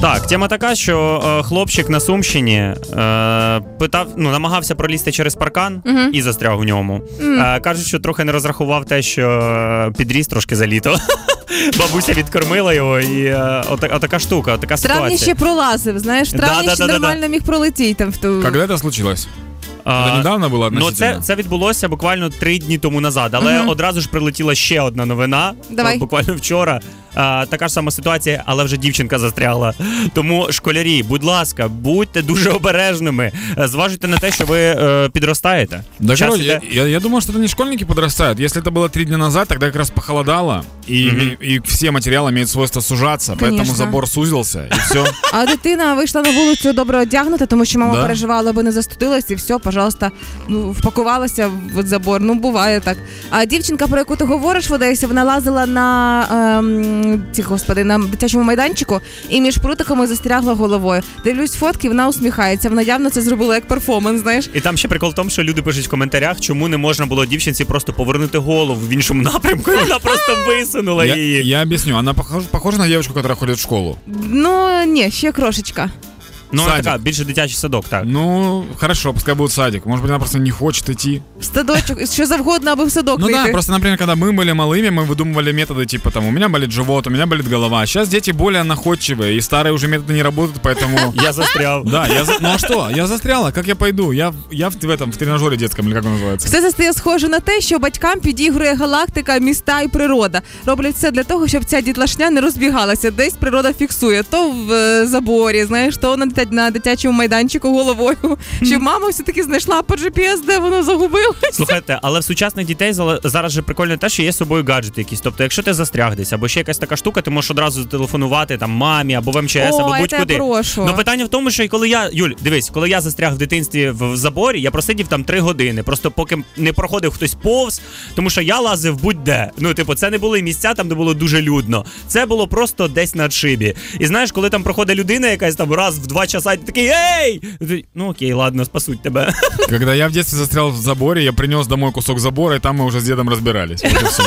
Так, тема така, що е, хлопчик на Сумщині е, питав, ну, намагався пролізти через паркан Мгм. і застряг у ньому. Е, кажуть, що трохи не розрахував те, що е, підріс трошки за літо. Бабуся відкормила його, і е, ота- отака штука, отака В травні ситуація. ще пролазив, знаєш, в травні ще Да-да-да-да-да. нормально міг пролетіти там в ту. Когда это случилось? А, Это недавно было Ну, це, относительно? це відбулося буквально три дні тому назад, але Мгм. одразу ж прилетіла ще одна новина. Давай. От Буквально вчора. А, така ж сама ситуація, але вже дівчинка застрягла. Тому школярі, будь ласка, будьте дуже обережними. Е, Зважуйте на те, що ви е, підростаєте. Да, Час короче, іде. я, я, я думал, что это не школьники подрастают. Если это было три дня назад, тогда как раз похолодало, и, Мгм. и, и все материалы имеют свойство сужаться, поэтому Конечно. забор сузился, и все. А дитина вийшла на вулицю добре одягнута, тому що мама Да. переживала, аби не застудилась, і все, пожалуйста, ну, впакувалася в забор. Ну, буває так. А дівчинка, про яку ти говориш в Одесі, вона лазила на ем, ці, господи, на дитячому майданчику і між прутиками застрягла головою. Дивлюсь фотки, вона усміхається. Вона явно це зробила як перформанс, знаєш. І там ще прикол в тому, що люди пишуть в коментарях, чому не можна було дівчинці просто повернути голову в іншому напрямку, і вона просто висунула її. я об'ясню, вона похожа, похожа на дівчинку, яка ходить в школу. Ну ні, ще крошечка. Ну, вона Садик. така, більше дитячий садок, так. Ну, хорошо, пускай будет садик. Может быть, она просто не хочет идти. В садочок, що завгодно, аби в садок Ну вийти. да, просто, например, когда мы были малыми, мы выдумывали методы типа там, у меня болит живот, у меня болит голова. Сейчас дети более находчивые, и старые уже методы не работают, поэтому... Я застряв. Да, я за- ну а что? Я застряла, как я пойду? Я, в- я в, в этом, в тренажере детском, или как он называется? Все це стає схоже на те, що батькам підігрує галактика, міста і природа. Роблять все для того, щоб ця дітлашня не розбігалася. Десь природа фіксує, то в е, заборі, знаєш, то на, дитя- на дитячому майданчику головою. Щоб мама все-таки знайшла по GPS, де воно загубилось. Слухайте, але в сучасних дітей зараз же прикольно те, що є з собою гаджети якісь. Тобто, якщо ти застряг десь, або ще якась така штука, ти можеш одразу зателефонувати там мамі або в МЧС, або будь-куди. Ну питання в тому, що і коли я, Юль, дивись, коли я застряг в дитинстві в, заборі, я просидів там три години. Просто поки не проходив хтось повз, тому що я лазив будь-де. Ну, типу, це не були місця там, де було дуже людно. Це було просто десь на отшибі. І знаєш, коли там проходить людина, якась там раз в два часа, ти такий ей! Ти- Ну окей, ладно, спасуть тебе. Когда я в детстве застрял в заборе, я принес домой кусок забора, и там мы уже с дедом разбирались. Вот и всё.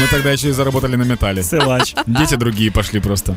Мы тогда еще и заработали на металле. Силач. Дети другие пошли просто.